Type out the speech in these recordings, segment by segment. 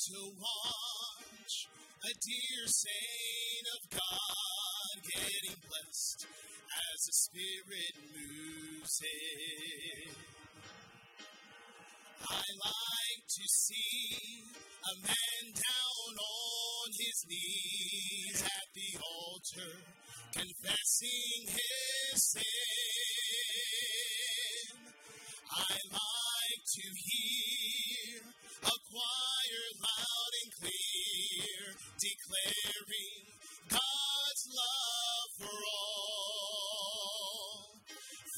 To watch a dear saint of God getting blessed as the Spirit moves him. I like to see a man down on his knees at the altar, confessing his sin. I like to hear a choir declaring God's love for all.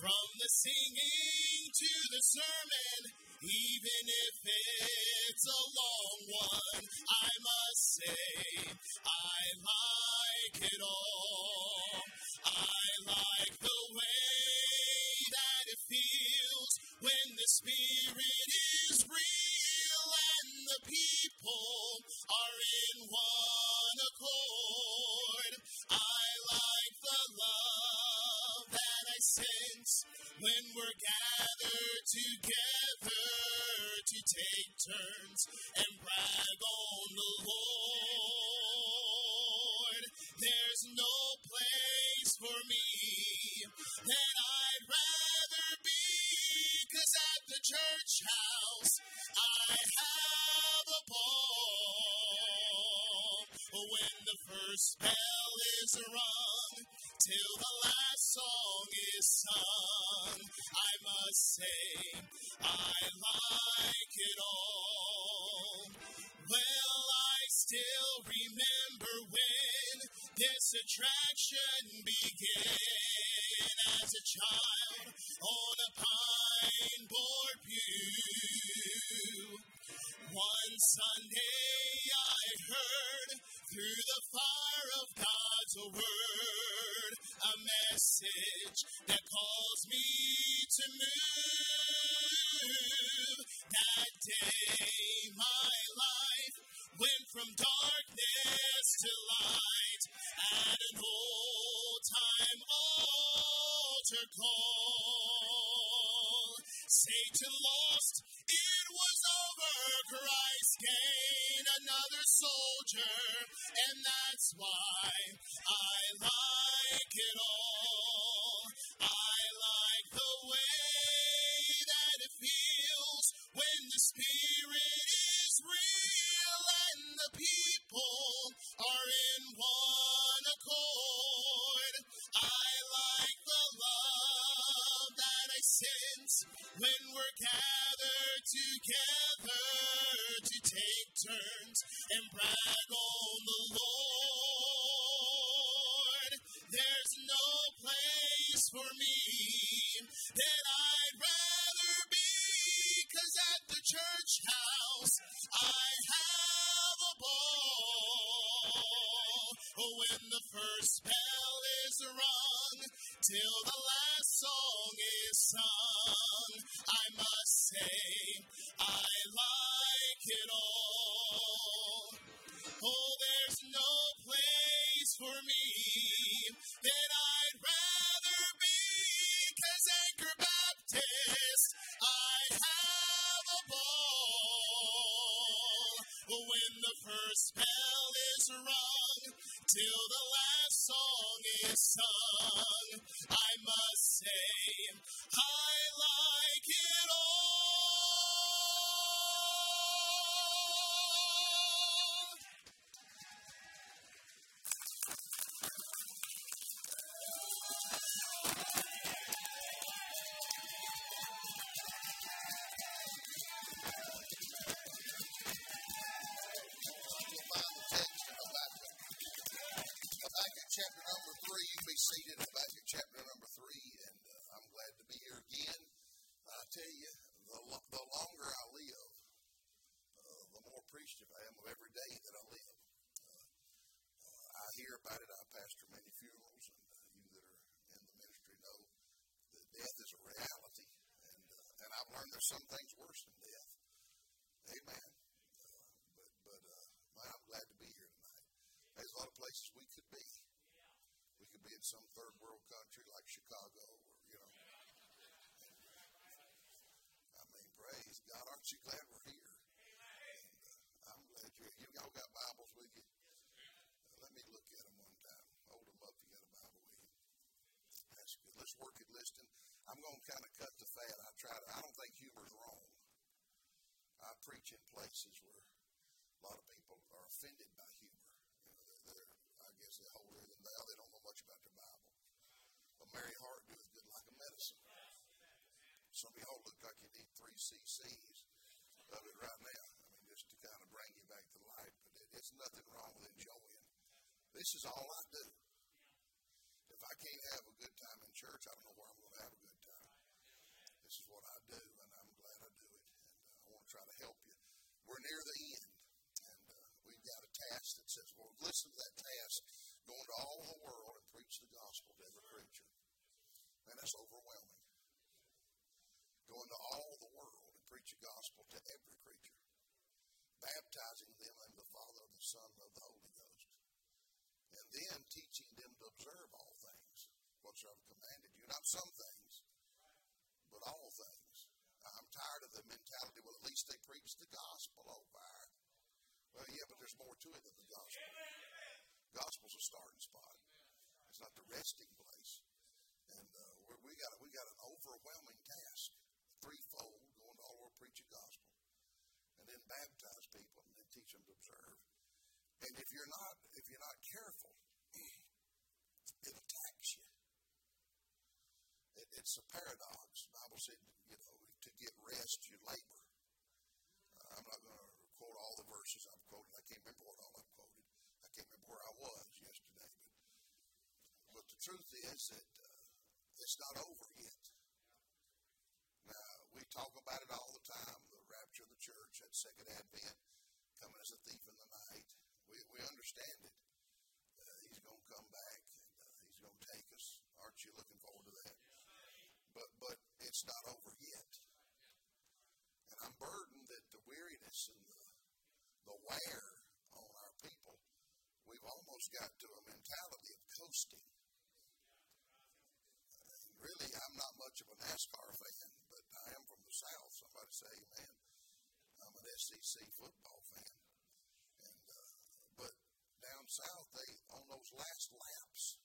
From the singing to the sermon, even if it's a long one, I must say I like it all. I like the way that it feels when the Spirit is real and the people are in one accord. I like the love that I sense when we're gathered together to take turns and brag on the Lord. There's no place for me that I'd rather be, cause at the church house I have a ball. The first bell is rung, till the last song is sung, I must say I like it all. Well, I still remember when this attraction began as a child on a pine board pew. One Sunday I heard through the fire of God's word a message that calls me to move. That day my life went from darkness to light at an old time altar call. Satan lost, was over. Christ gained another soldier, and that's why I like it all. I like the way that it feels when the Spirit is real and the people are in one accord. I like the love that I sense when we're gathered together to take turns and brag on the Lord. There's no place for me that I'd rather be, cause at the church house I have a ball. When the first bell is rung, till the last song is sung, must this working listing. I'm going to kind of cut the fat. I try to, I don't think humor's wrong. I preach in places where a lot of people are offended by humor. You know, they're, I guess they're holier than thou. They don't know much about their Bible. But merry heart doeth good like a medicine. Some of y'all look like you need three CCs of it right now. I mean, just to kind of bring you back to life. But it, it's nothing wrong with enjoying. This is all I do. If I can't have a good time in church, I don't know where I'm going to have a good time. This is what I do, and I'm glad I do it. And uh, I want to try to help you. We're near the end, and uh, we've got a task that says, well, listen to that task. Go into all the world and preach the gospel to every creature. Man, that's overwhelming. Go into all the world and preach the gospel to every creature, baptizing them in the Father, the Son, and of the Holy Ghost, and then teaching them to observe all things whatsoever I've commanded you. Not some things, but all things. I'm tired of the mentality, well, at least they preach the gospel over. Well, yeah, but there's more to it than the gospel. Gospel's a starting spot. It's not the resting place. And uh, we got we got an overwhelming task, threefold, going to all over preach the gospel, and then baptize people, and then teach them to observe. And if you're not if you're not careful, it attacks you. It, it's a paradox. The Bible said, you know, to get rest, you labor. Uh, I'm not going to quote all the verses I've quoted. I can't remember what all I've quoted. I can't remember where I was yesterday. But, but the truth is that uh, it's not over yet. Now, we talk about it all the time the rapture of the church, that second advent, coming as a thief in the night. We, we understand it. Uh, he's going to come back and uh, he's going to take us. Aren't you looking forward to that? But, but it's not over yet. And I'm burdened that the weariness and the, the wear on our people, we've almost got to a mentality of coasting. And really, I'm not much of a NASCAR fan, but I am from the South. Somebody say, man, I'm an SEC football fan. And, uh, but down south, they on those last laps,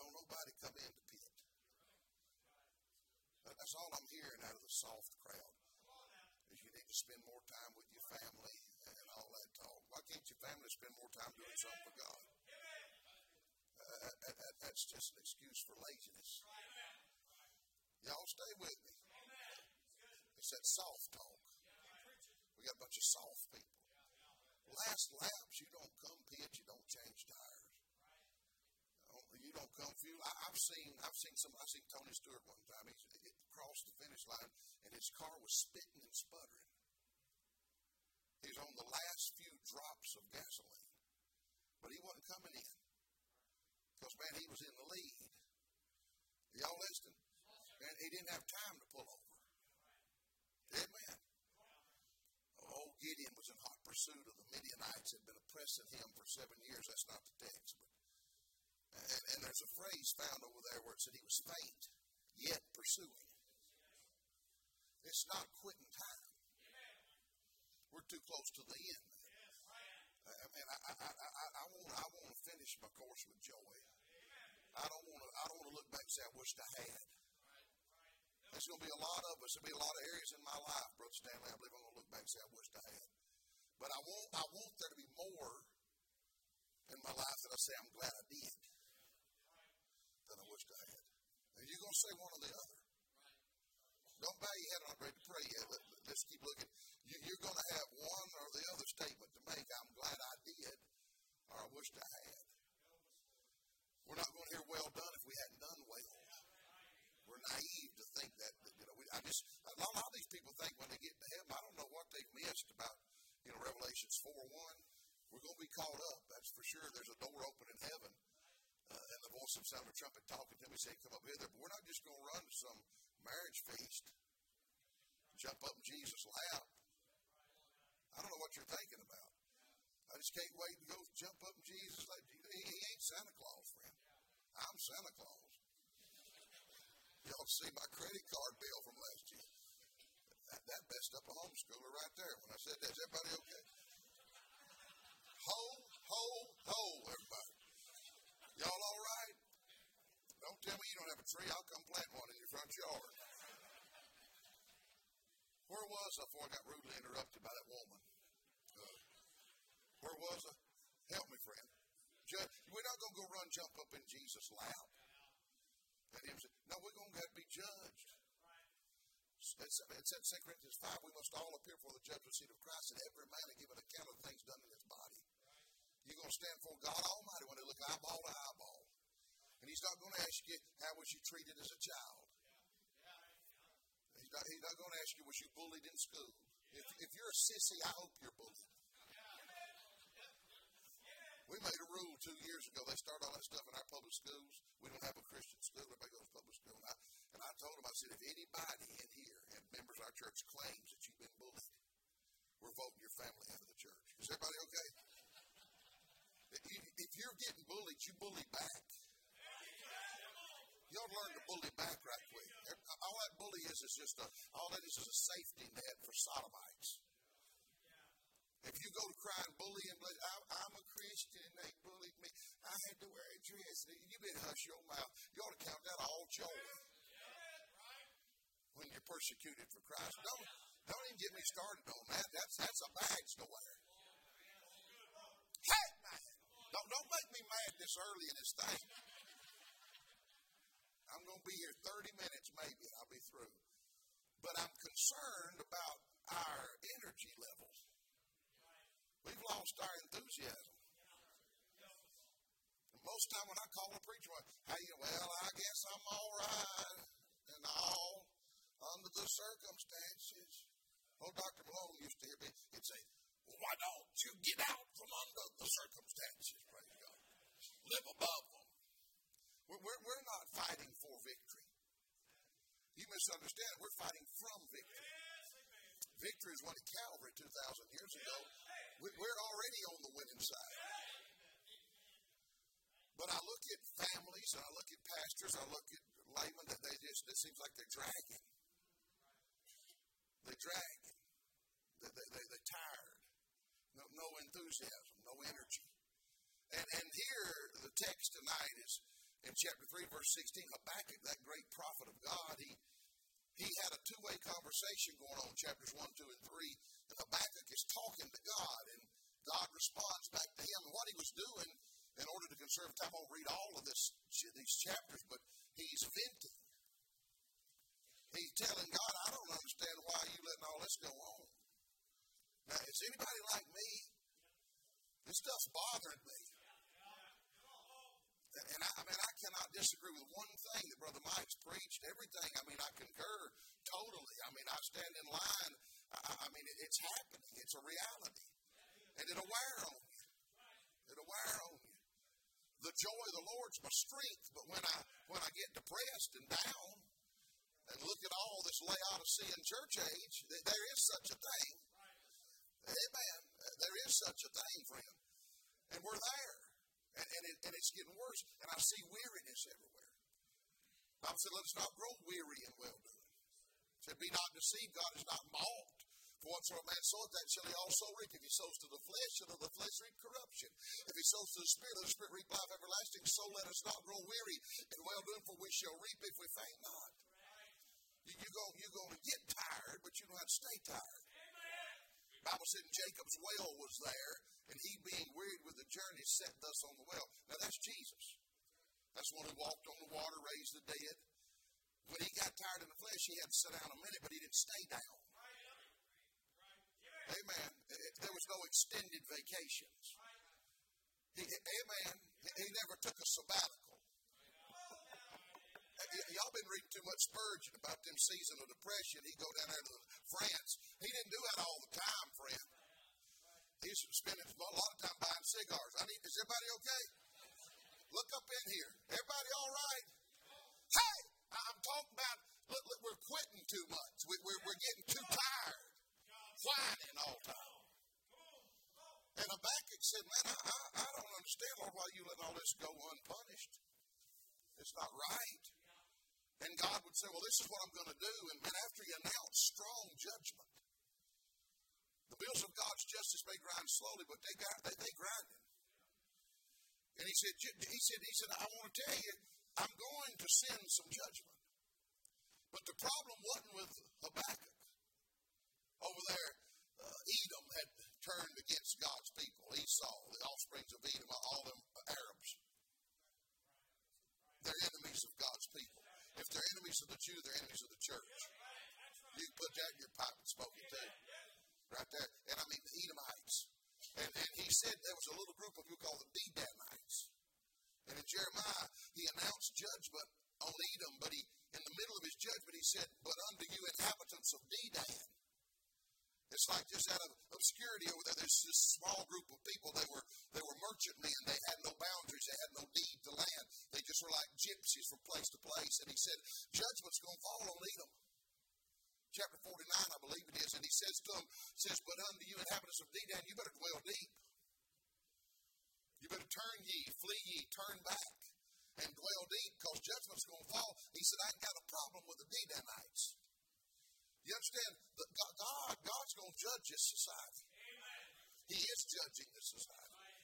don't nobody come in to pit. Uh, that's all I'm hearing out of the soft crowd. Is you need to spend more time with your family and all that talk. Why can't your family spend more time doing something for God? Uh, that, that, that's just an excuse for laziness. Y'all stay with me. It's that soft talk. We got a bunch of soft people. Last laps, you don't come pit, you don't change tires. You don't come fuel. I, have seen, I've seen some. I've seen Tony Stewart one time. He, he crossed the finish line, and his car was spitting and sputtering. He was on the last few drops of gasoline, but he wasn't coming in because man, he was in the lead. Y'all listening? And he didn't have time to pull over. Amen. Old Gideon was in hot pursuit of the Midianites had been oppressing him for seven years. That's not the text, but and, and there's a phrase found over there where it said he was faint, yet pursuing. It's not quitting time. We're too close to the end. Uh, I mean, I, I, I, I, want, I want to finish my course with joy. I don't want to. I don't want to look back and say I wished I had. There's going to be a lot of us. There'll be a lot of areas in my life, Brother Stanley. I believe I'm going to look back and say I wished I had. But I want. I want there to be more in my life that I say I'm glad I did than I wished I had. And you're going to say one or the other. Don't bow your head. I'm ready to pray yet. Let, us keep looking. You, you're going to have one or the other statement to make. I'm glad I did, or I wished I had. We're not going to hear well done if we hadn't done well. We're naive to think that. You know, we, I just a lot, of these people think when they get to heaven, I don't know what they've missed about you know Revelations four one. We're going to be caught up. That's for sure. There's a door open in heaven. Uh, and the voice of sound of trumpet talking to me saying, Come up hither. But we're not just going to run to some marriage feast, jump up in Jesus' lap. I don't know what you're thinking about. I just can't wait to go jump up in Jesus' lap. He, he ain't Santa Claus, friend. I'm Santa Claus. Y'all see my credit card bill from last year. That, that messed up a homeschooler right there when I said that. Is everybody okay? Ho, ho, ho, everybody. Y'all all right? Don't tell me you don't have a tree. I'll come plant one in your front yard. Where was I before I got rudely interrupted by that woman? Uh, where was I? Help me, friend. Judge, we're not going to go run, jump up in Jesus' lap. And him say, no, we're going to be judged. It said in 2 Corinthians 5, we must all appear before the judgment seat of Christ, and every man to give an account of things done in his body. You're going to stand before God Almighty when they look eyeball to eyeball. And he's not going to ask you, how was you treated as a child? He's not, he's not going to ask you, was you bullied in school? If, if you're a sissy, I hope you're bullied. We made a rule two years ago. They started all that stuff in our public schools. We don't have a Christian school. Everybody goes to public school. And I, and I told them, I said, if anybody in here and members of our church claims that you've been bullied, we're voting your family out of the church. Is everybody okay? If you're getting bullied, you bully back. You ought to learn to bully back right quick. All that bully is is just a, all that is is a safety net for sodomites. If you go to cry and bully and I'm a Christian and they bullied me, I had to wear a dress. You better hush your mouth. You ought to count that all joy when you're persecuted for Christ. Don't don't even get me started on that. That's that's a badge to wear. Hey man, don't don't make me mad this early in this thing. I'm going to be here 30 minutes maybe and I'll be through. But I'm concerned about our energy levels. We've lost our enthusiasm. most time when I call a preacher, hey, well, I guess I'm all right and all under the circumstances. Oh, Dr. Malone used to hear me. He'd say, why don't you get out from under the circumstances? Praise God. Live above. We're, we're, we're not fighting for victory. You misunderstand. We're fighting from victory. Victory is won at Calvary 2,000 years ago. We're already on the winning side. But I look at families, and I look at pastors, I look at laymen that they just, it seems like they're dragging. They drag. They, they, they, they're tired. No, no enthusiasm, no energy. And, and here, the text tonight is in chapter 3, verse 16. Habakkuk, that great prophet of God, he, he had a two way conversation going on, chapters 1, 2, and 3 and Habakkuk is talking to God, and God responds back to him. And what he was doing, in order to conserve time, I won't read all of this, these chapters, but he's venting. He's telling God, I don't understand why you're letting all this go on. Now, is anybody like me? This stuff's bothering me. And I, I, mean, I cannot disagree with one thing that Brother Mike's preached. Everything, I mean, I concur totally. I mean, I stand in line I, I mean, it's happening. It's a reality. And it'll wear on you. It'll wear on you. The joy of the Lord's my strength, but when I when I get depressed and down and look at all this Laodicean church age, there is such a thing. Amen. There is such a thing, friend. And we're there. And, and, it, and it's getting worse. And I see weariness everywhere. Bible said, let us not grow weary in well doing. Said, be not deceived, God is not mocked. For whatsoever a man soweth, that shall he also reap. If he sows to the flesh, shall the flesh reap corruption. If he sows to the Spirit, the Spirit reap life everlasting. So let us not grow weary in well doing, for we shall reap if we faint not. You, you go, you're going to get tired, but you don't have to stay tired. Bible said Jacob's well was there, and he being wearied with the journey sat thus on the well. Now that's Jesus. That's one who walked on the water, raised the dead. When he got tired in the flesh, he had to sit down a minute, but he didn't stay down. Amen. There was no extended vacations. He, amen. He never took a sabbatical. Y'all been reading too much Spurgeon about them season of depression. He go down there to France. He didn't do that all the time, friend. He's spending a lot of time buying cigars. I need. Is everybody okay? Look up in here. Everybody all right? Hey, I'm talking about. Look, look, we're quitting too much. We, we're, we're getting too tired whining all the time. And Habakkuk said, Man, I, I, I don't understand, Lord, why you let all this go unpunished. It's not right. And God would say, Well, this is what I'm going to do. And then after he announced strong judgment, the wheels of God's justice may grind slowly, but they, they, they grinding. And he said, he said, he said, I want to tell you, I'm going to send some judgment. But the problem wasn't with Habakkuk. Oh, against God's people. Esau, the offsprings of Edom, all them Arabs. They're enemies of God's people. If they're enemies of the Jew, they're enemies of the church. You can put that in your pipe and smoke it too. Right there. And I mean the Edomites. And, and he said there was a little group of people called the Dedanites. And in Jeremiah, he announced judgment on Edom, but he, in the middle of his judgment, he said, But unto you inhabitants of Dedan. It's like just of obscurity over there. There's this small group of people. They were they were merchantmen. They had no boundaries. They had no deed to land. They just were like gypsies from place to place. And he said, judgment's going to fall on Edom. Chapter 49, I believe it is. And he says to them, says, But unto you inhabitants of Dedan, you better dwell deep. You better turn ye, flee ye, turn back, and dwell deep, because judgment's going to fall. He said, I ain't got a problem with the Dedanites. You understand? that God, God's going to judge this society. Amen. He is judging this society.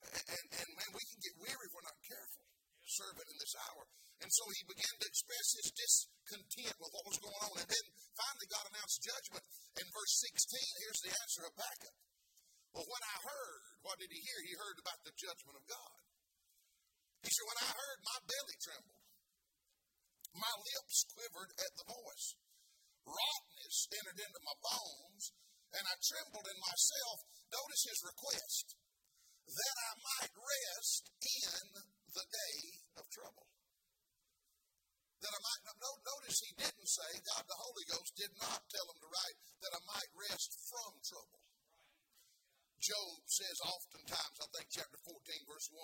And, and, man, we can get weary if we're not careful serving in this hour. And so he began to express his discontent with what was going on. And then finally God announced judgment. In verse 16, here's the answer of Habakkuk. Well, when I heard, what did he hear? He heard about the judgment of God. He said, When I heard, my belly trembled, my lips quivered at the voice rottenness entered into my bones, and I trembled in myself. Notice his request that I might rest in the day of trouble. That I might, no, notice he didn't say, God the Holy Ghost did not tell him to write, that I might rest from trouble. Job says oftentimes, I think chapter 14, verse 1,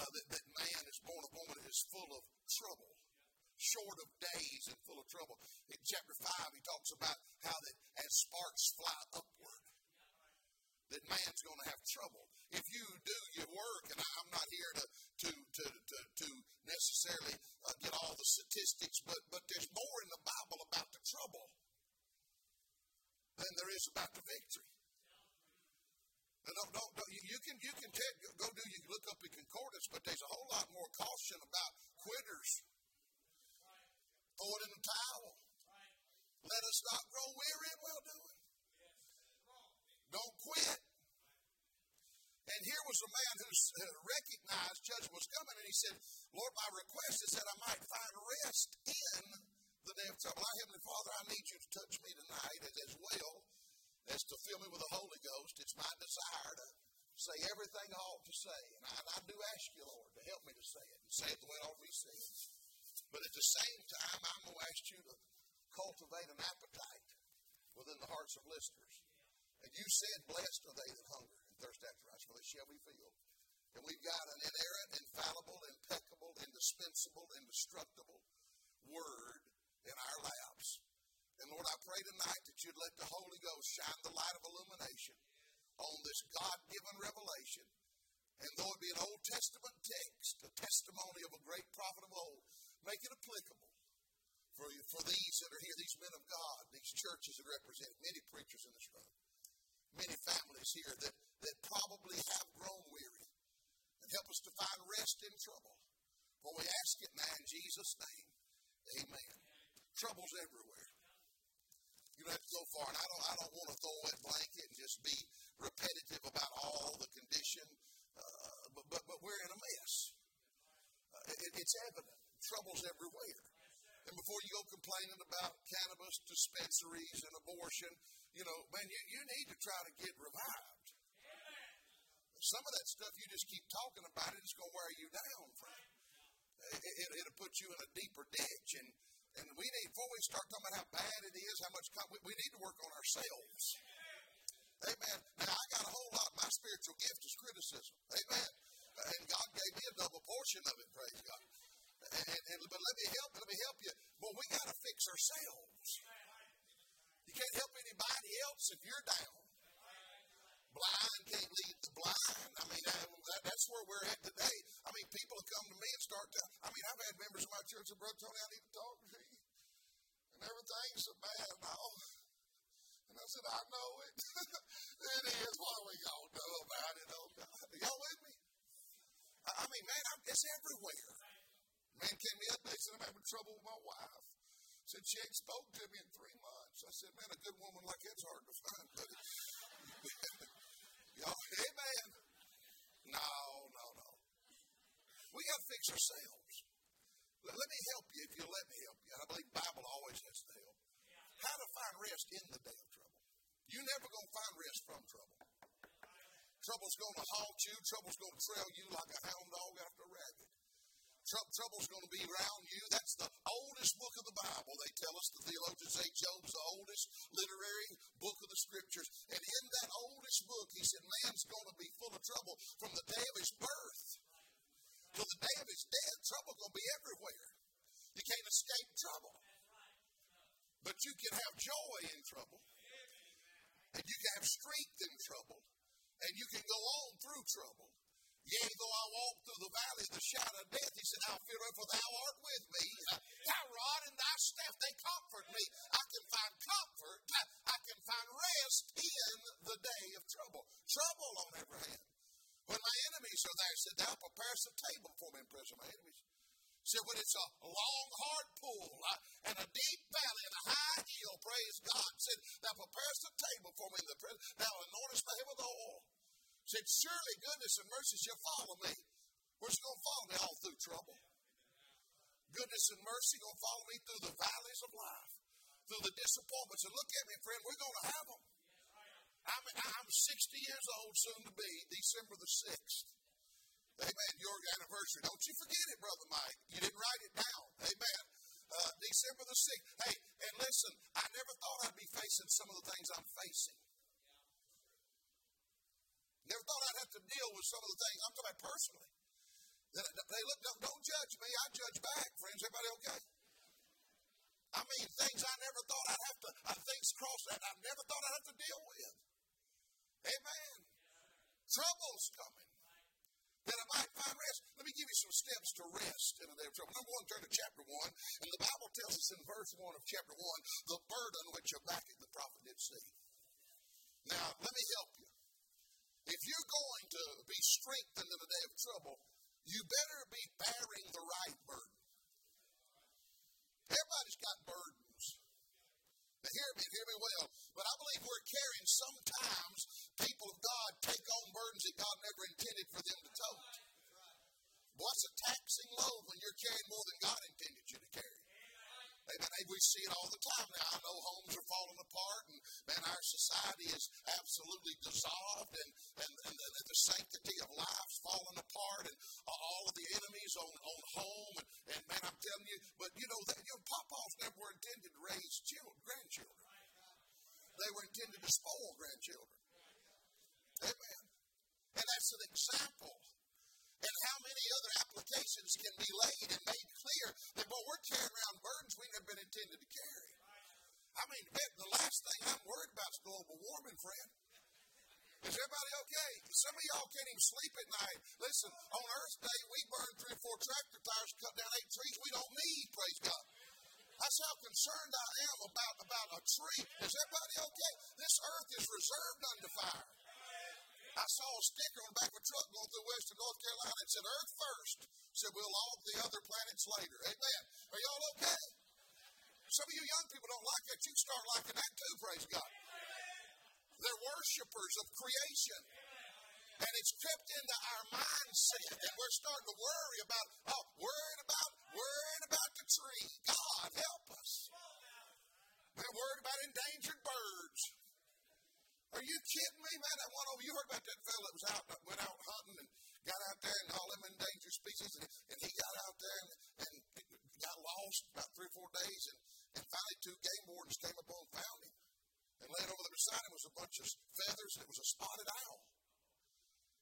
uh, that, that man is born of woman is full of trouble short of days and full of trouble. In chapter 5, he talks about how that as sparks fly upward, that man's going to have trouble. If you do your work, and I'm not here to to to to, to necessarily uh, get all the statistics, but but there's more in the Bible about the trouble than there is about the victory. Don't, don't, don't, you can you can take, go do you look up in concordance, but there's a whole lot more caution about quitters Throw it in the towel. Let us not grow weary in well doing. Don't quit. And here was a man who recognized judgment was coming, and he said, Lord, my request is that I might find rest in the day of trouble. Our Heavenly Father, I need you to touch me tonight as well as to fill me with the Holy Ghost. It's my desire to say everything I ought to say. And I, and I do ask you, Lord, to help me to say it and say it the way it ought to be said. But at the same time, I'm going to ask you to cultivate an appetite within the hearts of listeners. And you said, Blessed are they that hunger and thirst after us, for they shall be filled. And we've got an inerrant, infallible, impeccable, indispensable, indestructible word in our laps. And Lord, I pray tonight that you'd let the Holy Ghost shine the light of illumination on this God given revelation. And though it be an Old Testament text, a testimony of a great prophet of old, Make it applicable for, for these that are here, these men of God, these churches that represent many preachers in this room, many families here that, that probably have grown weary. And help us to find rest in trouble. For we ask it now in Jesus' name. Amen. Trouble's everywhere. You don't have to go far. And I don't, I don't want to throw that blanket and just be repetitive about all the condition. Uh, but, but, but we're in a mess. Uh, it, it's evident trouble's everywhere. And before you go complaining about cannabis dispensaries and abortion, you know, man, you, you need to try to get revived. Some of that stuff you just keep talking about it, it's going to wear you down, friend. It, will it, put you in a deeper ditch. And, and we need, before we start talking about how bad it is, how much, we, we need to work on ourselves. Amen. Now, I got a whole lot. My spiritual gift is criticism. Amen. And God gave me a double portion of it, praise God. And, and, but let me help. Let me help you. Well, we got to fix ourselves. You can't help anybody else if you're down. Blind can't lead the blind. I mean, that, that's where we're at today. I mean, people have come to me and start to. I mean, I've had members of my church that, Brother Tony, I need to talk to you. And everything's so bad now. And I said, I know it. it is. What are we to do about it? Oh, God. Y'all with me? I mean, man, I'm, it's everywhere. Man came me up and said, I'm having trouble with my wife. Said she ain't spoke to me in three months. I said, man, a good woman like that's hard to find, buddy. No, no, no. We got to fix ourselves. Let, let me help you if you'll let me help you. I believe the Bible always has to help. How to find rest in the day of trouble. You're never going to find rest from trouble. Trouble's going to haunt you. Trouble's going to trail you like a hound dog after a rabbit. Trouble's going to be around you. That's the oldest book of the Bible. They tell us the theologians say Job's the oldest literary book of the scriptures. And in that oldest book, he said, man's going to be full of trouble from the day of his birth till the day of his death. Trouble going to be everywhere. You can't escape trouble. But you can have joy in trouble. And you can have strength in trouble. And you can go on through trouble. Yea, though I walk through the valley of the shadow of death, he said, I'll fear for thou art with me. Thy rod and thy staff, they comfort me. I can find comfort. I can find rest in the day of trouble. Trouble on every hand. When my enemies are there, said, Thou prepare a table for me in of my enemies. Said, when it's a long, hard pool uh, and a deep valley and a high hill, praise God. Said, Thou prepare a table for me in the presence. Thou anointest my head with oil. Said, Surely goodness and mercy shall follow me. Where's it going to follow me? All through trouble. Goodness and mercy going to follow me through the valleys of life, through the disappointments. And look at me, friend, we're going to have them. I'm, I'm 60 years old, soon to be, December the 6th. Amen. Your anniversary. Don't you forget it, Brother Mike. You didn't write it down. Amen. Uh, December the 6th. Hey, and listen, I never thought I'd be facing some of the things I'm facing. Never thought I'd have to deal with some of the things. I'm talking about personally. They look, don't, don't judge me. I judge back, friends. Everybody okay? I mean, things I never thought I'd have to, uh, things cross that I never thought I'd have to deal with. Amen. Trouble's coming. That I might find rest. Let me give you some steps to rest in a day of trouble. Number one, turn to chapter one. And the Bible tells us in verse one of chapter one, the burden which Habakkuk the prophet did see. Now, let me help you. If you're going to be strengthened in the day of trouble, you better be bearing the right burden. Everybody's got burdens. Now, hear me, hear me well. But I believe we're carrying sometimes people of God take on burdens that God never intended for them to tote. What's a taxing load when you're carrying more than God intended you to carry? Amen. We see it all the time now. I know homes are falling apart, and man, our society is absolutely dissolved, and, and, and the, the sanctity of life's falling apart, and all of the enemies on, on home. And, and man, I'm telling you, but you know, that, you know, Papa's never were intended to raise children, grandchildren. They were intended to spoil grandchildren. Amen. And that's an example and how many other applications can be laid and made clear that what we're carrying around burdens we never been intended to carry. I mean, the last thing I'm worried about is global warming, friend. Is everybody okay? Some of y'all can't even sleep at night. Listen, on Earth Day, we burn three or four tractor tires, cut down eight trees we don't need, praise God. That's how concerned I am about, about a tree. Is everybody okay? This earth is reserved unto fire. I saw a sticker on the back of a truck going through western North Carolina. It said Earth first. Said we'll all the other planets later. Amen. Are y'all okay? Some of you young people don't like that. You start liking that too, praise God. They're worshipers of creation. And it's crept into our mindset. And we're starting to worry about, oh, worrying about, worrying about the tree. God help us. We're worried about endangered birds. Are you kidding me, man? That one over, you heard about that fellow that was out, went out hunting and got out there and all them endangered species, and, and he got out there and, and got lost about three or four days, and, and finally two game wardens came up and found him. And laying over there beside him was a bunch of feathers, and it was a spotted owl.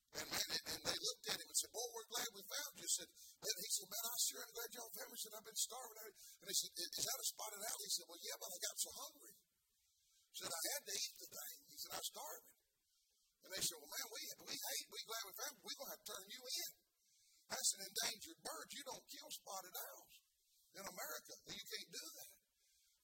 And man, and, and they looked at him and said, "Boy, we're glad we found you." Said, and he said, "Man, I sure am glad y'all found me." Said, "I've been starving." And he said, "Is that a spotted owl?" He said, "Well, yeah, but I got so hungry." He said, "I had to eat the thing." He said, I'm starving. And they said, Well, man, we, we hate, we glad we found. We're going to have to turn you in. That's an endangered bird. You don't kill spotted owls in America. You can't do that.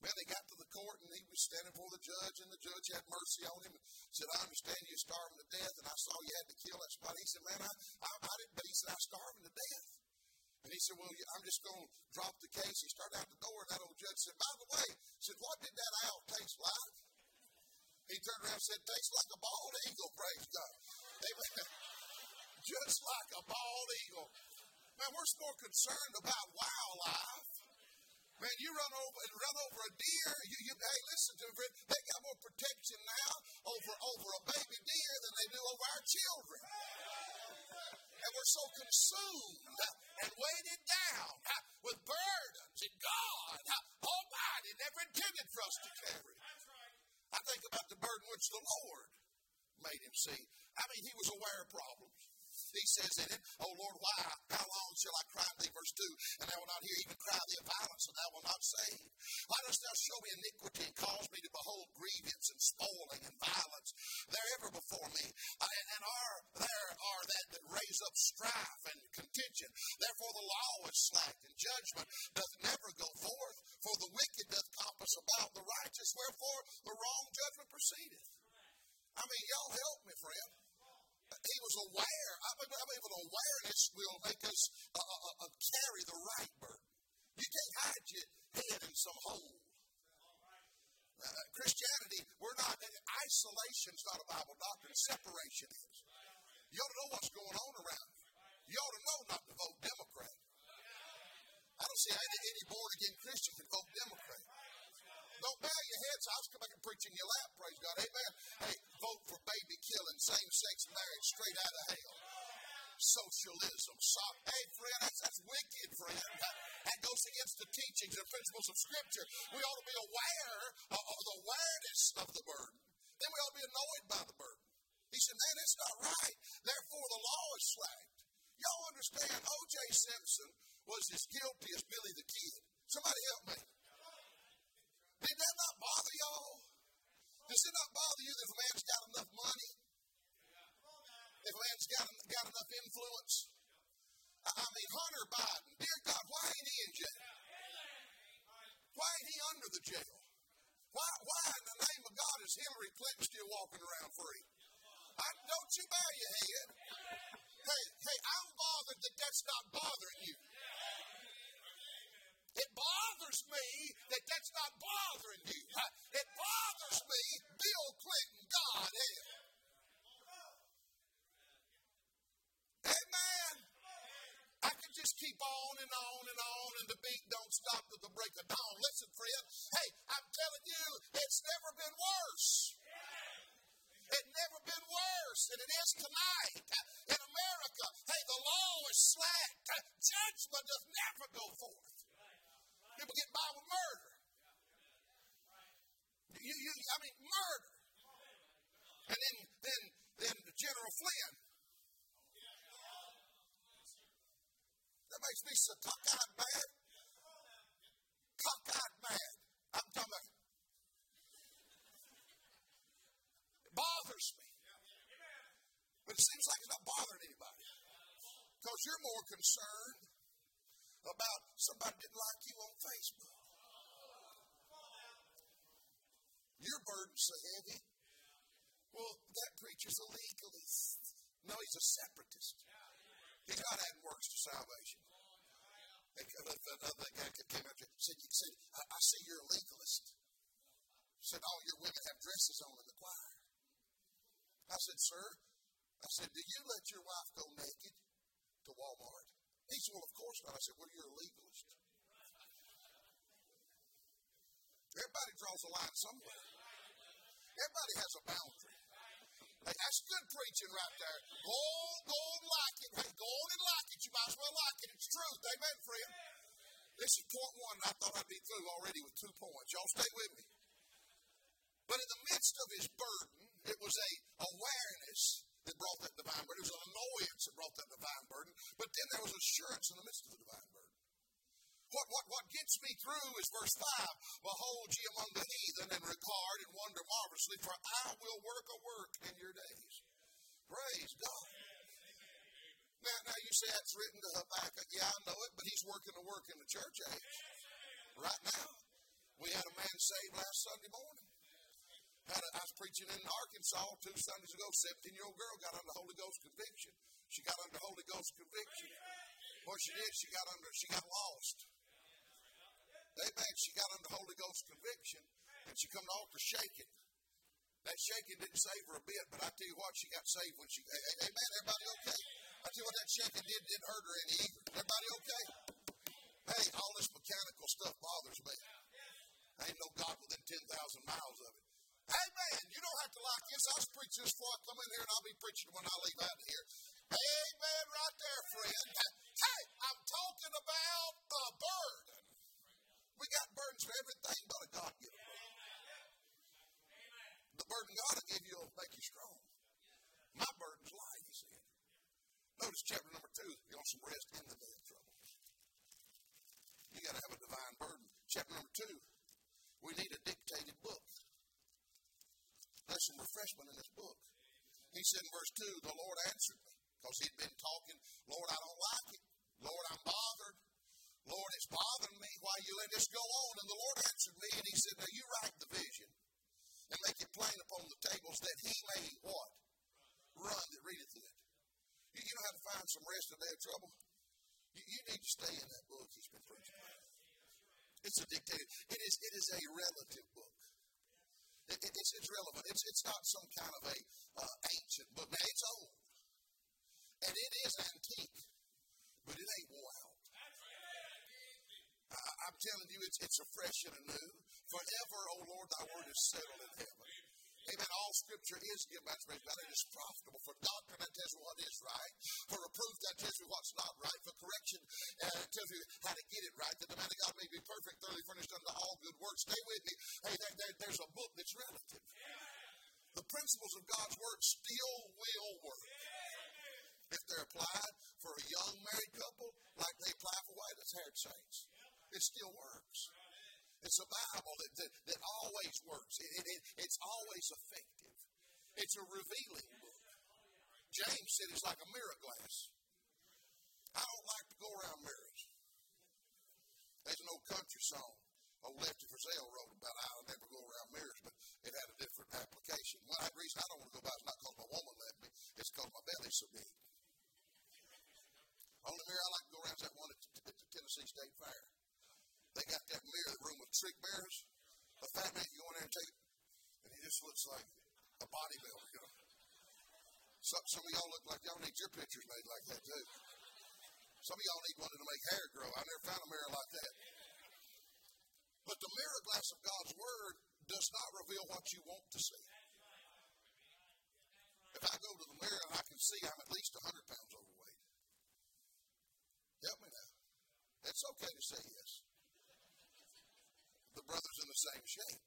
Man, they got to the court and he was standing before the judge, and the judge had mercy on him and said, I understand you're starving to death, and I saw you had to kill that spot. He said, Man, I, I, I didn't, but he said, I'm starving to death. And he said, Well, I'm just going to drop the case. He started out the door, and that old judge said, By the way, said, What did that owl taste like? He turned around and said, Tastes like a bald eagle, praise God. Amen. just like a bald eagle. Man, we're more concerned about wildlife. Man, you run over and run over a deer. You, you hey, listen to me. They got more protection now over over a baby deer than they do over our children. And we're so consumed and weighted down with burdens that God Almighty never intended for us to carry. I think about the burden which the Lord made him see. I mean, he was aware of problems. He says in it, Oh Lord, why? How long shall I cry thee? Verse 2 And I will not hear, even cry thee of violence, and thou will not save. Why dost thou show me iniquity and cause me to behold grievance and spoiling and violence? They're ever before me. and are there are that that raise up strife and contention. Therefore the law is slack, and judgment doth never go forth. For the wicked doth compass about the righteous, wherefore the wrong judgment proceedeth. I mean, y'all help me, friend he was aware. I mean, I mean, an awareness will make us uh, uh, uh, carry the right burden. You can't hide your head in some hole. Uh, Christianity, we're not, isolation is not a Bible doctrine, separation is. You ought to know what's going on around you. You ought to know not to vote Democrat. I don't see any, any born again Christian can vote Democrat. Don't bow your heads. I'll come back and preach in your lap. Praise God. Amen. Hey, vote for baby killing, same sex marriage, straight out of hell. Socialism. So, hey, friend, that's, that's wicked, friend. That, that goes against the teachings and principles of Scripture. We ought to be aware of, of the awareness of the burden. Then we ought to be annoyed by the burden. He said, man, it's not right. Therefore, the law is slacked. Y'all understand, O.J. Simpson was as guilty as Billy the Kid. Somebody help me. Did that not bother y'all? Does it not bother you that a man's got enough money? If a man's got, got enough influence? I mean, Hunter Biden, dear God, why ain't he in jail? Why ain't he under the jail? Why, why in the name of God is Hillary Clinton still walking around free? I, don't you bow your head. Hey, hey, I'm bothered that that's not bothering you. It bothers me that that's not bothering you. It bothers me, Bill Clinton, God hell. Amen. I can just keep on and on and on, and the beat don't stop till the break of dawn. Listen, friend. Hey, I'm telling you, it's never been worse. It's never been worse than it is tonight in America. Hey, the law is slack. Judgment does never go forth. People get by with murder. You, you, I mean, murder. And then, then, then General Flynn. That makes me so cockeyed mad. Cockeyed mad. I'm talking. It bothers me. But it seems like it's not bothering anybody. Because you're more concerned about somebody didn't like you on Facebook. Your burden's so heavy. Well, that preacher's a legalist. No, he's a separatist. He's not adding works to salvation. Another guy came up to said, you said I, I see you're a legalist. Said, all your women have dresses on in the choir. I said, sir, I said, do you let your wife go naked to Walmart? He said, Well, of course not. I said, Well, you're a legalist. Everybody draws a line somewhere. Everybody has a boundary. Hey, that's good preaching right there. Go on, go on, like it. Hey, go on and like it. You might as well like it. It's truth. Amen, friend. This is point one. I thought I'd be through already with two points. Y'all stay with me. But in the midst of his burden, it was a awareness that brought that divine burden. It was an annoyance that brought that divine burden. But then there was assurance in the midst of the divine burden. What, what, what gets me through is verse 5 Behold ye among the heathen and regard and wonder marvelously, for I will work a work in your days. Praise God. Now, now you say that's written to Habakkuk. Yeah, I know it, but he's working a work in the church age. Right now. We had a man saved last Sunday morning. I was preaching in Arkansas two Sundays ago. 17 year old girl got under Holy Ghost conviction. She got under Holy Ghost conviction. What she did, she got under, she got lost. Amen. She got under Holy Ghost conviction and she come to altar shaking. That shaking didn't save her a bit, but I tell you what, she got saved when she. Amen. Everybody okay? I tell you what, that shaking did, didn't hurt her any either. Everybody okay? Hey, all this mechanical stuff bothers me. Ain't no God within 10,000 miles of it. Hey, man, you don't have to like this. I'll preach this before I come in here, and I'll be preaching when I leave out of here. Amen, right there, friend. Hey, I'm talking about a burden. We got burdens for everything but a God given burden. The burden God will give you will make you strong. My burden's light, he said. Notice chapter number two. You want some rest in the day of trouble. You got to have a divine burden. Chapter number two. We need a dictated book. There's some refreshment in this book. He said in verse 2, the Lord answered me because he'd been talking, Lord, I don't like it. Lord, I'm bothered. Lord, it's bothering me why you let this go on. And the Lord answered me and he said, Now you write the vision and make it plain upon the tables that he may what? Run that readeth it. You, you know how to find some rest in that trouble? You, you need to stay in that book he's been preaching. It's a dictated. It is. It is a relative book. It, it, it's, it's relevant. It's, it's not some kind of a uh, ancient book. Now it's old, and it is antique, but it ain't wore out. I, I'm telling you, it's it's a fresh and a new. Forever, O oh Lord, Thy word is settled in heaven. Amen. All scripture is given by inspiration. God, it is profitable for doctrine that tells you what is right, for reproof that tells you what's not right, for correction uh, tells you how to get it right, that the man of God may be perfect, thoroughly furnished unto all good works. Stay with me. Hey, there, there, there's a book that's relative. The principles of God's word still will work. If they're applied for a young married couple, like they apply for white haired saints, it still works. It's a Bible that, that, that always works. It, it, it, it's always effective. It's a revealing book. James said it's like a mirror glass. I don't like to go around mirrors. There's an old country song old Lefty Frizzell wrote about I'll never go around mirrors, but it had a different application. One reason I don't want to go by is not because my woman left me, it's because my belly's so big. Only mirror I like to go around is that one at the Tennessee State Fair. Trick bears. A fat man can go in there and take it, and he just looks like a bodybuilder, you know. Some, some of y'all look like y'all need your pictures made like that, too. Some of y'all need one to make hair grow. I never found a mirror like that. But the mirror glass of God's Word does not reveal what you want to see. If I go to the mirror and I can see I'm at least 100 pounds overweight, help me now. It's okay to say yes the brother's in the same shape.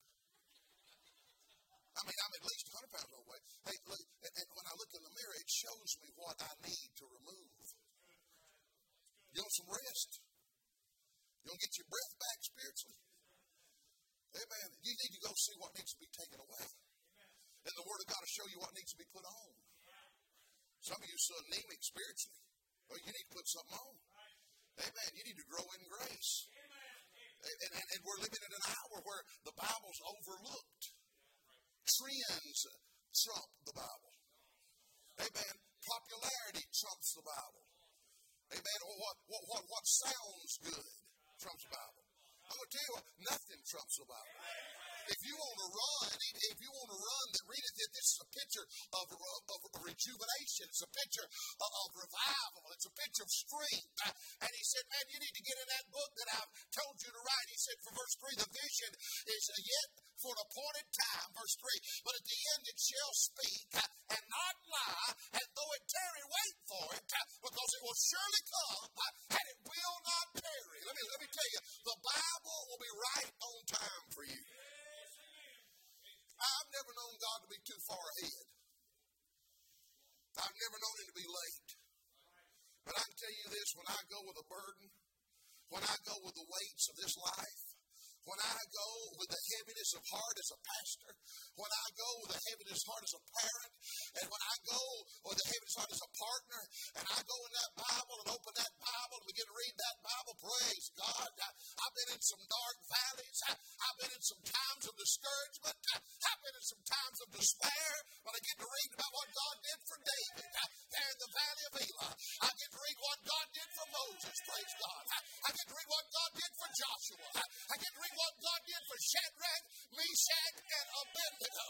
I mean, I'm at least 100 pounds overweight. Hey, look, and, and when I look in the mirror, it shows me what I need to remove. You want some rest? You want to get your breath back spiritually? Amen. You need to go see what needs to be taken away. And the Word of God will show you what needs to be put on. Some of you are so anemic spiritually. Well, you need to put something on. Amen. You need to grow in grace. And, and, and we're living in an hour where the Bible's overlooked. Trends trump the Bible. Amen. Popularity trumps the Bible. Amen. What, what, what, what sounds good trumps the Bible. I'm going to tell you what, nothing trumps the Bible. If you want to run, if you want to run that readeth it, this is a picture of, of, of rejuvenation. It's a picture of, of, revival. It's a picture of strength. And he said, man, you need to get in that book that I've told you to. Said, for verse 3, the vision is yet for an appointed time. Verse 3, but at the end it shall speak and not lie, and though it tarry, wait for it, because it will surely come and it will not tarry. Let me, let me tell you, the Bible will be right on time for you. I've never known God to be too far ahead. I've never known Him to be late. But I can tell you this when I go with a burden, when I go with the weights of this life, when I go with the heaviness of heart as a pastor, when I go with the heaviness of heart as a parent, and when I go with the heaviness of heart as a partner, and I go in that Bible and open that Bible and begin to read that Bible, praise God, I I've been in some dark valleys. I've been in some times of discouragement. I've been in some times of despair. But I get to read about what God did for David uh, there in the valley of Elah. I get to read what God did for Moses. Praise God. I get to read what God did for Joshua. I get to read what God did for Shadrach, Meshach, and Abednego.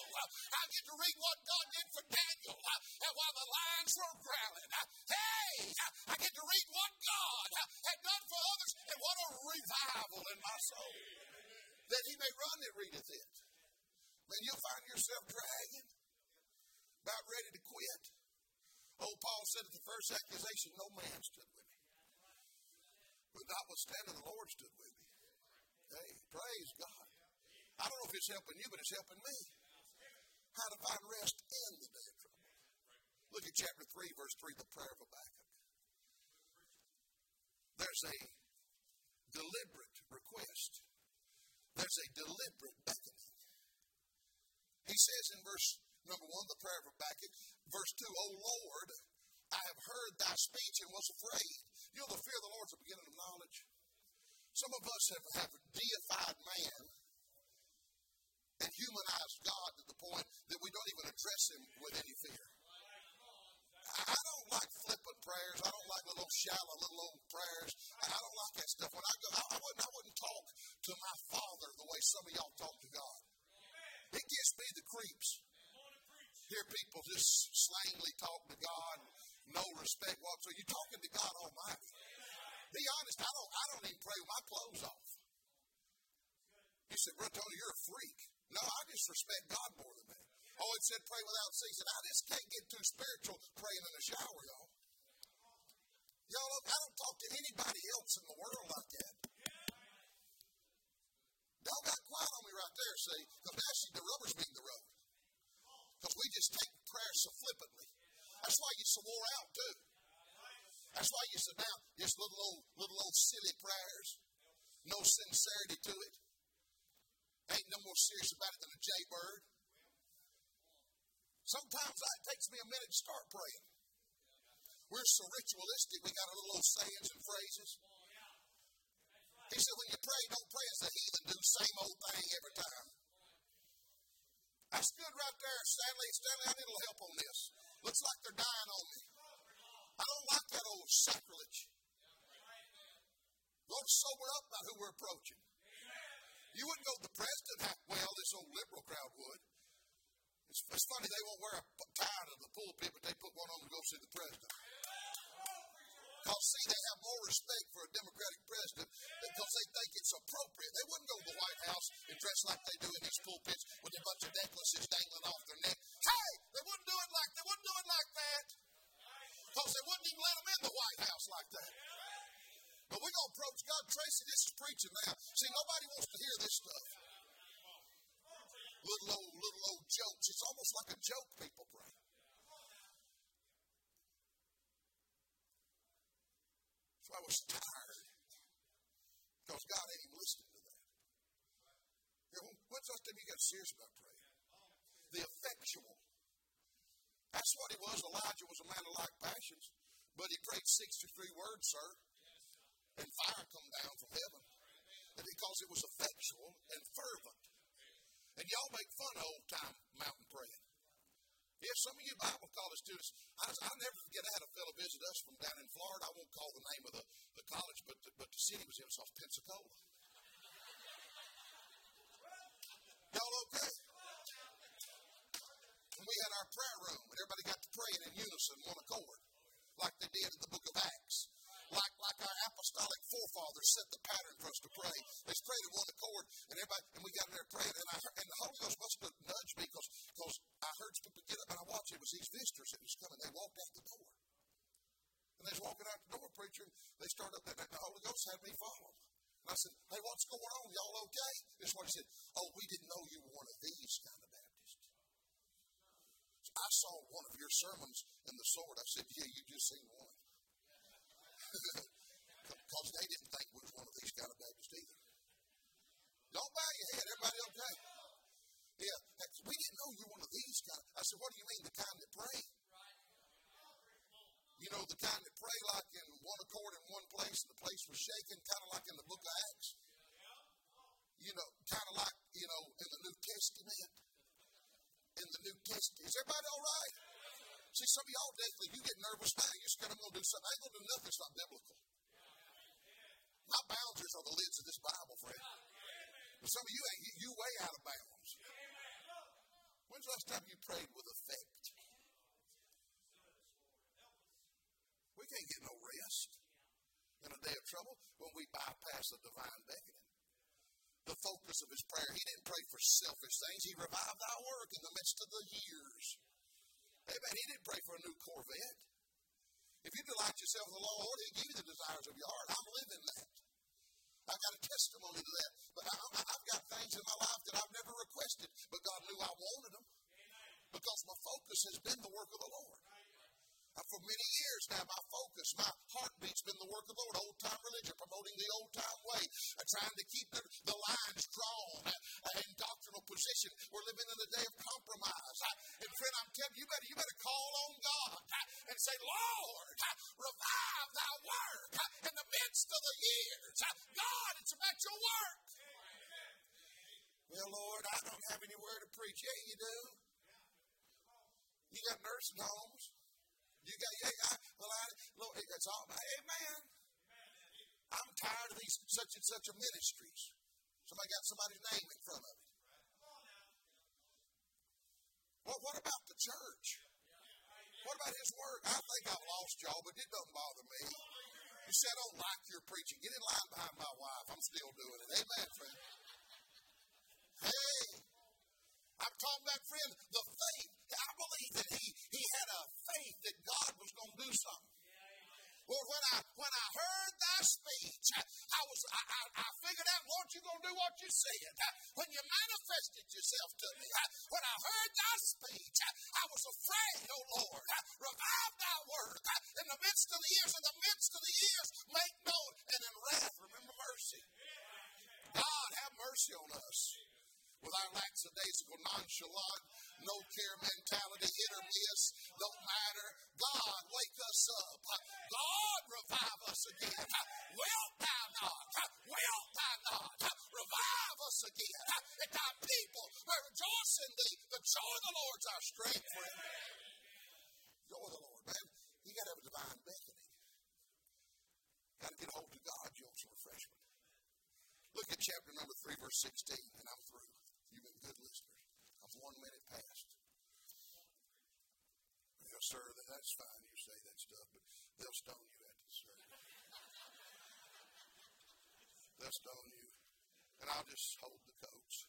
I get to read what God did for Daniel. And while the lions were growling, hey, I get to read what God had done for others. And what a revival in my soul. That he may run that readeth it. Man, you'll find yourself dragging, about ready to quit. Old Paul said at the first accusation, no man stood with me. But notwithstanding, the Lord stood with me. Hey, praise God. I don't know if it's helping you, but it's helping me. How to find rest in the day of trouble. Look at chapter 3, verse 3, the prayer of Habakkuk. There's a deliberate request. There's a deliberate beckoning. He says in verse number one, the prayer of Habakkuk, verse two, O Lord, I have heard thy speech and was afraid. You know, the fear of the Lord is the beginning of knowledge. Some of us have, have deified man and humanized God to the point that we don't even address him with any fear. I don't like flippant prayers. I don't like little shallow, little old prayers. I don't like that stuff. When I go, I, I, wouldn't, I wouldn't talk to my father the way some of y'all talk to God. It gives me the creeps. Hear people just slangily talk to God, no respect whatsoever. You're talking to God Almighty. Be honest, I don't, I don't even pray with my clothes off. You said, Brother Tony, you're a freak. No, I just respect God more than that. Oh, it said pray without ceasing. I just can't get too spiritual praying in the shower, y'all. Y'all, I don't talk to anybody else in the world like that. Y'all got quiet on me right there, see? Because see, the rubber's meeting the road. Because we just take prayer so flippantly. That's why you so wore out, too. That's why you sit down, just little old, little old silly prayers. No sincerity to it. Ain't no more serious about it than a jaybird. Sometimes it takes me a minute to start praying. We're so ritualistic, we got a little old sayings and phrases. He said, when you pray, don't pray as the heathen do, same old thing every time. I stood right there, Stanley, Stanley, I need a little help on this. Looks like they're dying on me. Oh, I don't like that old sacrilege. Lord, sober up about who we're approaching. You wouldn't go to the president, that well, this old liberal crowd would. It's, it's funny, they won't wear a tie to the pulpit, but they put one on to go see the president. Because, see, they have more respect for a Democratic president because they think it's appropriate. They wouldn't go to the White House and dress like they do in these pulpits with a bunch of necklaces dangling off their neck. Hey, they wouldn't do it like they wouldn't do it like that. Because they wouldn't even let them in the White House like that. But we're going to approach God. Tracy, this is preaching now. See, nobody wants to hear this stuff. Little old, little old jokes. It's almost like a joke people pray. So I was tired because God ain't even listening to that. You know, when's the last time you got serious about praying? The effectual. That's what he was. Elijah was a man of like passions, but he prayed 63 words, sir, and fire come down from heaven. And because it was effectual and fervent. And y'all make fun of old time mountain praying. Yeah, some of you Bible college students, I, will never forget I had a fellow visit us from down in Florida. I won't call the name of the, the college, but the, but the city was in South Pensacola. Y'all okay? And we had our prayer room, and everybody got to praying in unison, one accord, like they did in the book of Acts like, like our apostolic forefathers set the pattern for us to pray. They prayed in one accord, and everybody, and we got in there praying, and I and the Holy Ghost must have nudged me because because I heard people get up and I watched. It was these visitors that was coming. They walked out the door, and they was walking out the door, preacher. They started up, and the Holy Ghost had me follow. And I said, "Hey, what's going on? Y'all okay?" This he said. Oh, we didn't know you were one of these kind of saw one of your sermons in the sword. I said, "Yeah, you just seen one." because they didn't think we was one of these kind of Baptists either. Don't bow your head. Everybody okay? Yeah. We didn't know you're one of these kind. I said, what do you mean, the kind that pray? You know, the kind that pray like in one accord in one place and the place was shaking, kind of like in the book of Acts. you know, kind of like, you know, in the New Testament. In the New Testament. Is everybody all right? See, some of y'all definitely, you get nervous now. You're scared I'm going to do something. I ain't going to do nothing that's not biblical. My boundaries are the lids of this Bible, friend. But some of you ain't, you, you way out of bounds. When's the last time you prayed with effect? We can't get no rest in a day of trouble when we bypass the divine beckoning. The focus of his prayer, he didn't pray for selfish things. He revived our work in the midst of the years. Amen. He didn't pray for a new Corvette. If you delight yourself in the Lord, He'll give you the desires of your heart. I'm living that. I've got a testimony to that. But I, have got things in my life that I've never requested, but God knew I wanted them because my focus has been the work of the Lord. Uh, for many years now, my focus, my heartbeat's been the work of the Lord, old time religion, promoting the old time way, uh, trying to keep the, the lines drawn uh, in doctrinal position. We're living in a day of compromise. Uh, and friend, I'm telling you, you better, you better call on God uh, and say, Lord, uh, revive thy work in the midst of the years. God, it's about your work. Well, Lord, I don't have anywhere to preach. Yeah, you do. You got nursing homes. You got, yeah, I, well, I, Lord, it's all, amen. I'm tired of these such and such a ministries. Somebody got somebody's name in front of it. Well, what about the church? What about his work? I think I've lost y'all, but it doesn't bother me. You said I don't like your preaching. Get in line behind my wife. I'm still doing it. Amen, friend. Hey, I'm talking about, friend, the faith. I believe that he, he had a faith that God was going to do something. Well, when I when I heard thy speech, I I was I, I, I figured out, Lord, you're gonna do what you said. When you manifested yourself to me, I, when I heard thy speech, I was afraid, oh Lord. Revive thy word in the midst of the years, in the midst of the years, make known and in wrath, remember mercy. God have mercy on us with our lackadaisical, nonchalant, no care mentality, hit or miss, don't matter. God, wake us up. God, revive us again. Wilt thou not? Wilt thou not? Revive us again. That thy people may rejoice in thee. The joy of the Lord's our strength, friend. Joy of the Lord, man. You got to have a divine beckoning. Got to get hold of God. You some refreshment. Look at chapter number 3, verse 16, and I'm through. Good listeners. I'm one minute past. Yes, sir, that's fine. You say that stuff, but they'll stone you at the service. They'll stone you. And I'll just hold the coats.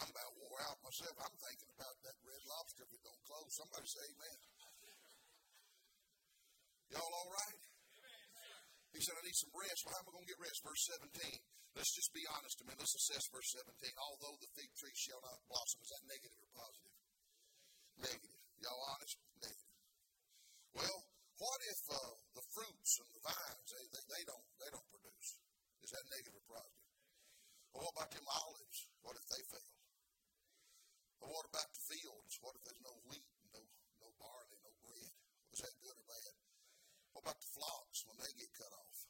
I'm about wore out myself. I'm thinking about that red lobster if it don't close. Somebody say amen. Y'all all right? He said, I need some rest. Well, how am I going to get rest? Verse 17. Let's just be honest a minute. Let's assess verse 17. Although the fig tree shall not blossom, is that negative or positive? Negative. Y'all honest? Negative. Well, what if uh, the fruits and the vines they, they, they, don't they don't produce? Is that negative or positive? Well, what about them olives? What if they fail? Well, what about the fields? What if there's no wheat, no no barley, no bread? Was that good or bad? What about the flocks when they get cut off?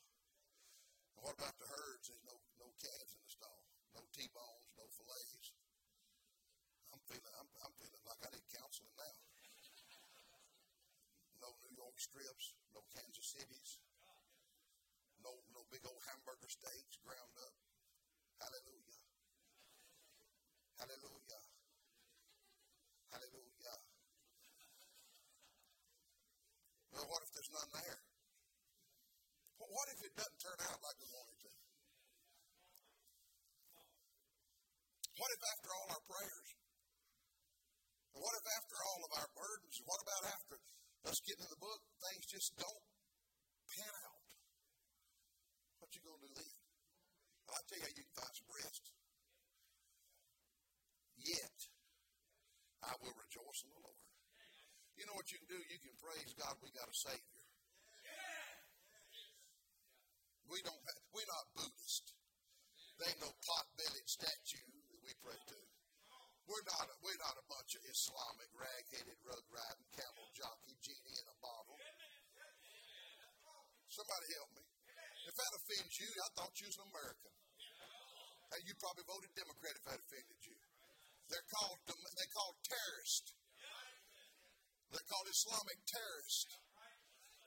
And what about the herds? There's no no calves in the stall, no T-bones, no fillets. I'm feeling I'm, I'm feeling like I need counseling now. No New York strips, no Kansas Cities, no no big old hamburger steaks ground up. Hallelujah. Hallelujah. Hallelujah. Well, what none there? What if it doesn't turn out like we want it to? What if after all our prayers? And what if after all of our burdens? What about after us getting in the book, things just don't pan out? What you gonna do then? I'll tell you how you can find some rest. Yet I will rejoice in the Lord. You know what you can do? You can praise God. We got a Savior. We don't have, we're not Buddhist. There ain't no pot-bellied statue that we pray to. We're not, a, we're not a bunch of Islamic rag-headed, rug-riding, camel jockey genie in a bottle. Somebody help me. If that offends you, I thought you was an American. Hey, you probably voted Democrat if that offended you. They're called they called terrorists. They're called Islamic terrorists.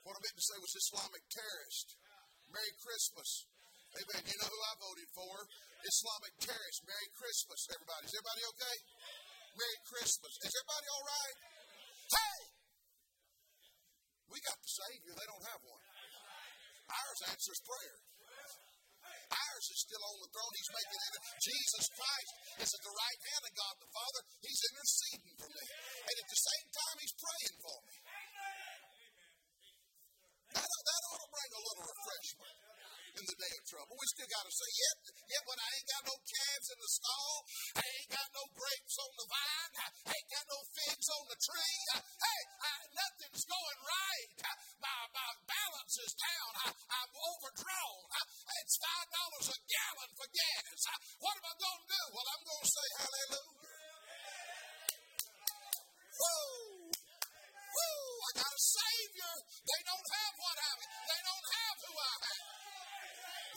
What I meant to say was Islamic terrorist. Merry Christmas. Amen. You know who I voted for? Islamic terrorists. Merry Christmas, everybody. Is everybody okay? Merry Christmas. Is everybody all right? Hey! We got the Savior. They don't have one. Ours answers prayer. Ours is still on the throne. He's making it. Jesus Christ is at the right hand of God the Father. He's interceding for me. And at the same time, He's praying for me. That, that ought to bring a little refreshment in the day of trouble. We still got to say, yet, yet when I ain't got no calves in the stall, I ain't got no grapes on the vine, I ain't got no figs on the tree, hey, I, nothing's going right. My, my balance is down. I, I'm overdrawn. It's five dollars a gallon for gas. What am I going to do? Well, I'm going to say hallelujah. Woo! Woo! I got a Savior. They don't have what I have. They don't have who I have.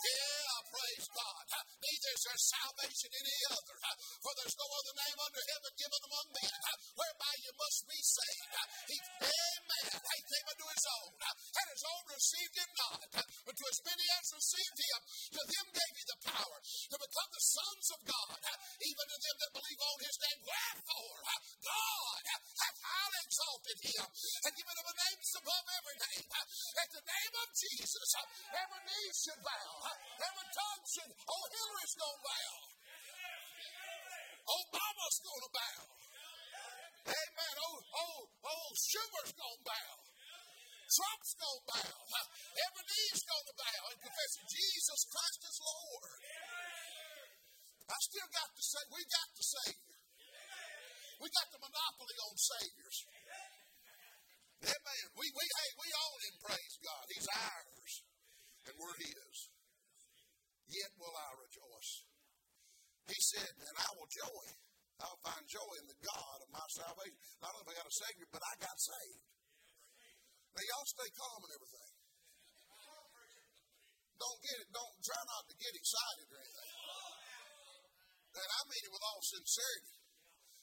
Yeah, praise God. Neither is there salvation any other. For there's no other name under heaven given among men whereby you must be saved. He, amen. He came unto his own, and his own received him not. But to as many as received him, to them gave he the power to become the sons of God, even to them that believe on his name. Wherefore, God hath highly exalted him and given him a name above every name. At the name of Jesus, every knee should bow, every tongue oh, Hillary's going to bow. Obama's going to bow. Amen. Oh, oh, oh, Schumer's going to bow. Trump's going to bow. Every knee's going to bow and confess Jesus Christ is Lord. I still got to say, we got the Savior. We got the monopoly on Saviors. Amen. We, we, hey, we own him, praise God. He's ours, and we're his. Yet will I rejoice. He said, and I will joy. I'll find joy in the God of my salvation. Not only have I got a Savior, but I got saved. Now, y'all stay calm and everything. Don't get it, don't try not to get excited or anything. And I mean it with all sincerity.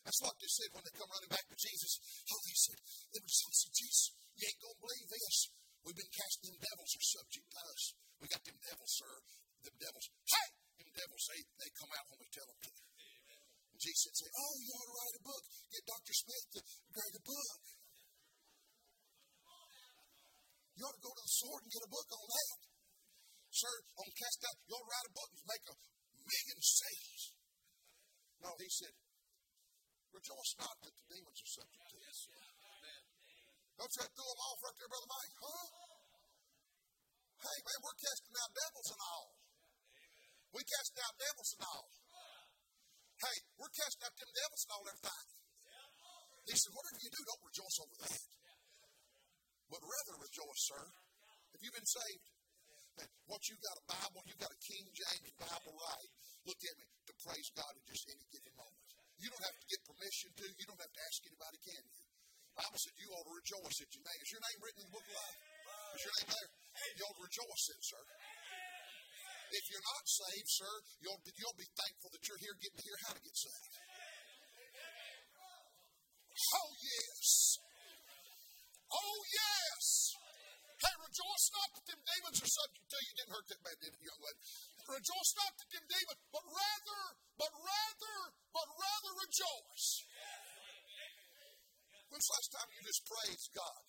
That's what they said when they come running back to Jesus. Oh, they said, they were said, Jesus, you ain't gonna believe this. We've been casting them devils are subject to us. We got them devils, sir. Them devils. Hey! Them devils, they, they come out when we tell them to. And Jesus said, Oh, you ought to write a book. Get Dr. Smith to write a book. You ought to go to the sword and get a book on that. Sir, on cast out, you ought to write a book and make a million sales. No, he said, Rejoice not that the demons are subject to this. Don't you throw them off right there, Brother Mike? Huh? Hey, man, we're casting out devils and all. We cast out devils and all. Hey, we're casting out them devils and all everything. He said, whatever you do, don't rejoice over that. But rather rejoice, sir. If you've been saved, once you've got a Bible, you've got a King James Bible right, look at me, to praise God in just any given moment. You don't have to get permission to, you don't have to ask anybody, can you? The Bible said you ought to rejoice at your name. Is your name written in the book of life? Is your name there? You ought to rejoice in, sir. If you're not saved, sir, you'll, you'll be thankful that you're here getting to hear how to get saved. Oh, yes. Oh, yes. Hey, rejoice not that them demons are subject to you. Didn't hurt that bad, did it, young lady? Rejoice not that them demons, but rather, but rather, but rather rejoice. When's the last time you just praised God?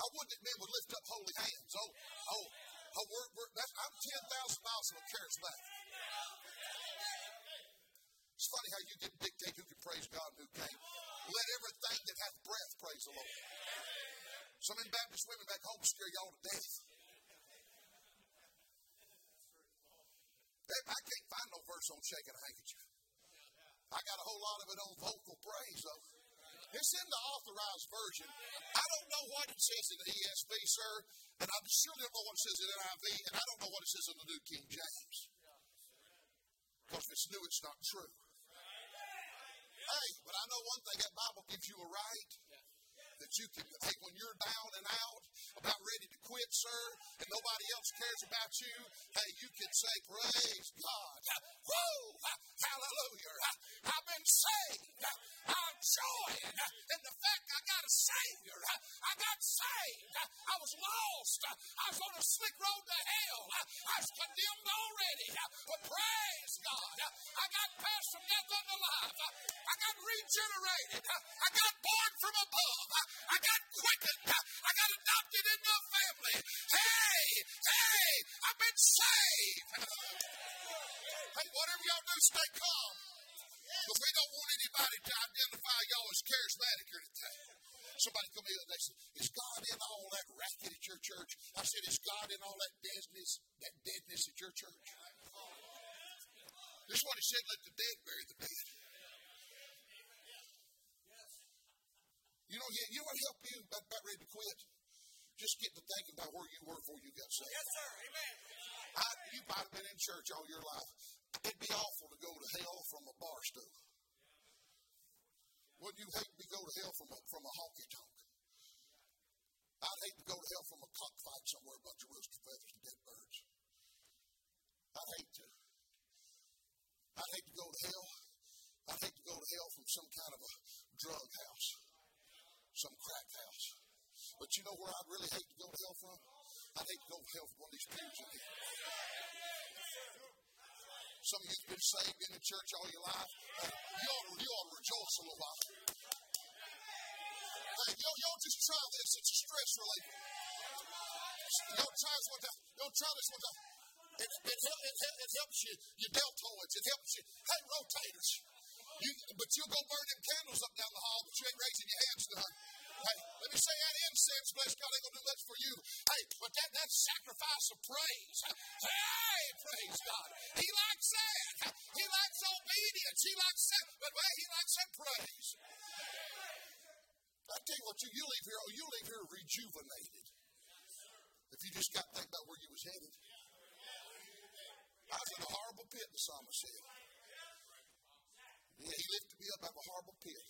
I wouldn't men would lift up holy hands. Oh, oh, we're, we're, I'm 10,000 miles from a charismatic. It's funny how you can dictate who can praise God and who can't. Let everything that hath breath praise the Lord. Some in Baptist women back home scare y'all to death. I can't find no verse on shaking a handkerchief. I got a whole lot of it on vocal praise, though. It's in the authorized version. I don't know what it says in the ESV, sir, and I surely don't know what it says in the NIV, and I don't know what it says in the New King James. Because if it's new, it's not true. Hey, but I know one thing that Bible gives you a right that you can, hey, when you're down and out, about ready to quit, sir, and nobody else cares about you, hey, you can say, Praise God. Woo! Hallelujah. I've been saved. I'm joying in the fact I got a Savior. I got saved. I was lost. I was on a slick road to hell. I was condemned already. But praise God. I got passed from death unto life. I got regenerated. I got born from above. I got quickened. I got adopted into a family. Hey, hey, I've been saved. Hey, whatever y'all do, stay calm. But we don't want anybody to identify y'all as charismatic here today. Somebody come in and they say, Is God in all that racket at your church? I said, Is God in all that deadness, that deadness at your church? This is what he said, let the dead bury the dead. You know, you, you know what help you about, about ready to quit? Just get to thinking about where you were before you got saved. Yes, sir. Amen. I, you might have been in church all your life. It'd be awful to go to hell from a bar stool. Wouldn't you hate to go to hell from a, from a honky tonk? I'd hate to go to hell from a cockfight somewhere, a bunch of rooster feathers and dead birds. I'd hate to. I'd hate to go to hell. I'd hate to go to hell from some kind of a drug house, some crack house. But you know where I'd really hate to go to hell from? I'd hate to go to hell from one of these pews in here. Some of you have been saved in the church all your life. Uh, you, ought to, you ought to rejoice a little while. Hey, y'all, y'all just try this. It's a stress reliever. Y'all try this one time. Y'all try this one time. It, it, it, it helps you, your deltoids. It helps you. Hey, rotators. You, but you'll go burn them candles up down the hall, but you ain't raising your hands none. Hey, let me say that incense, bless God, ain't gonna do much for you. Hey, but that that's sacrifice of praise. Hey, praise God. He likes that. He likes obedience. He likes that, but wait, he likes that praise. I tell you what, you you leave here, oh, you leave here rejuvenated. If you just got to think about where you was headed. I was in a horrible pit, the psalmist said. He lifted me up out of a horrible pit.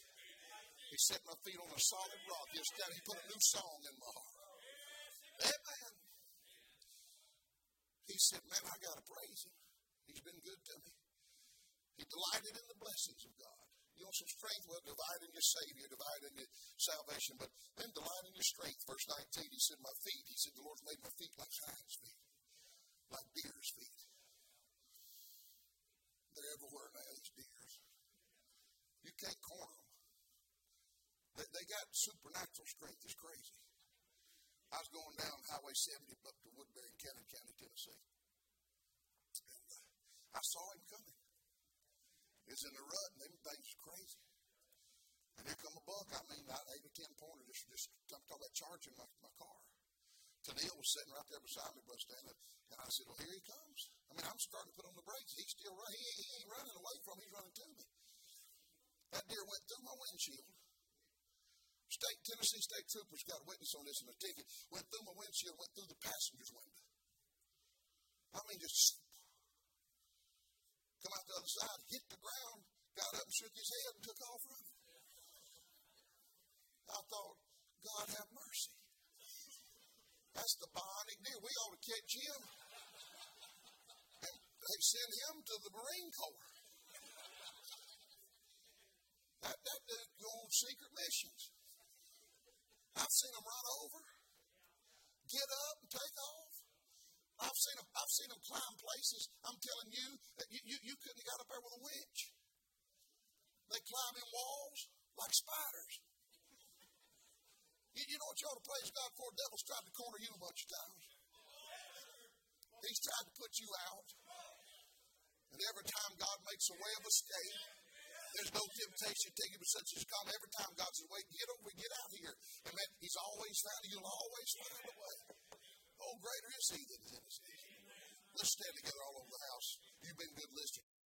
He set my feet on a solid rock. He, down, he put a new song in my heart. Amen. He said, Man, I got to praise him. He's been good to me. He delighted in the blessings of God. You want some strength? Well, delight in your Savior, delight in your salvation, but then delight in your strength. Verse 19, he said, My feet, he said, The Lord's made my feet like hinds' feet, like deer's feet. They're everywhere now, these deers. You can't corner them. They, they got supernatural strength. It's crazy. I was going down Highway 70 up to Woodbury, Cannon County, Tennessee. And uh, I saw him coming. Was in the rut, and them things crazy. And here come a buck. I mean, not eight or ten pointer, just, just I'm talking about charging my, my car. Tennille was sitting right there beside me, bus standing, and I said, Well, here he comes. I mean, I'm starting to put on the brakes. He's still running. He, he ain't running away from me, he's running to me. That deer went through my windshield. State Tennessee State Troopers got a witness on this in a ticket. Went through my windshield, went through the passenger's window. I mean, just come out the other side, hit the ground, got up and shook his head and took off running. I thought, God have mercy. That's the bionic deer. We ought to catch him and they send him to the Marine Corps. That, that dude go on secret missions. I've seen him run over, get up and take off. I've seen him, I've seen him climb places. I'm telling you that you, you, you couldn't have got up there with a winch. They climb in walls like spiders. You, you know what you ought to praise God for? The devil's tried to corner you a bunch of times. He's tried to put you out. And every time God makes a way of escape, there's no temptation taken but such as come. Every time God says, wait, get over, get out here. And man, He's always found, You'll always find a way. Oh, greater is He that is in us. Let's stand together all over the house. You've been good listeners.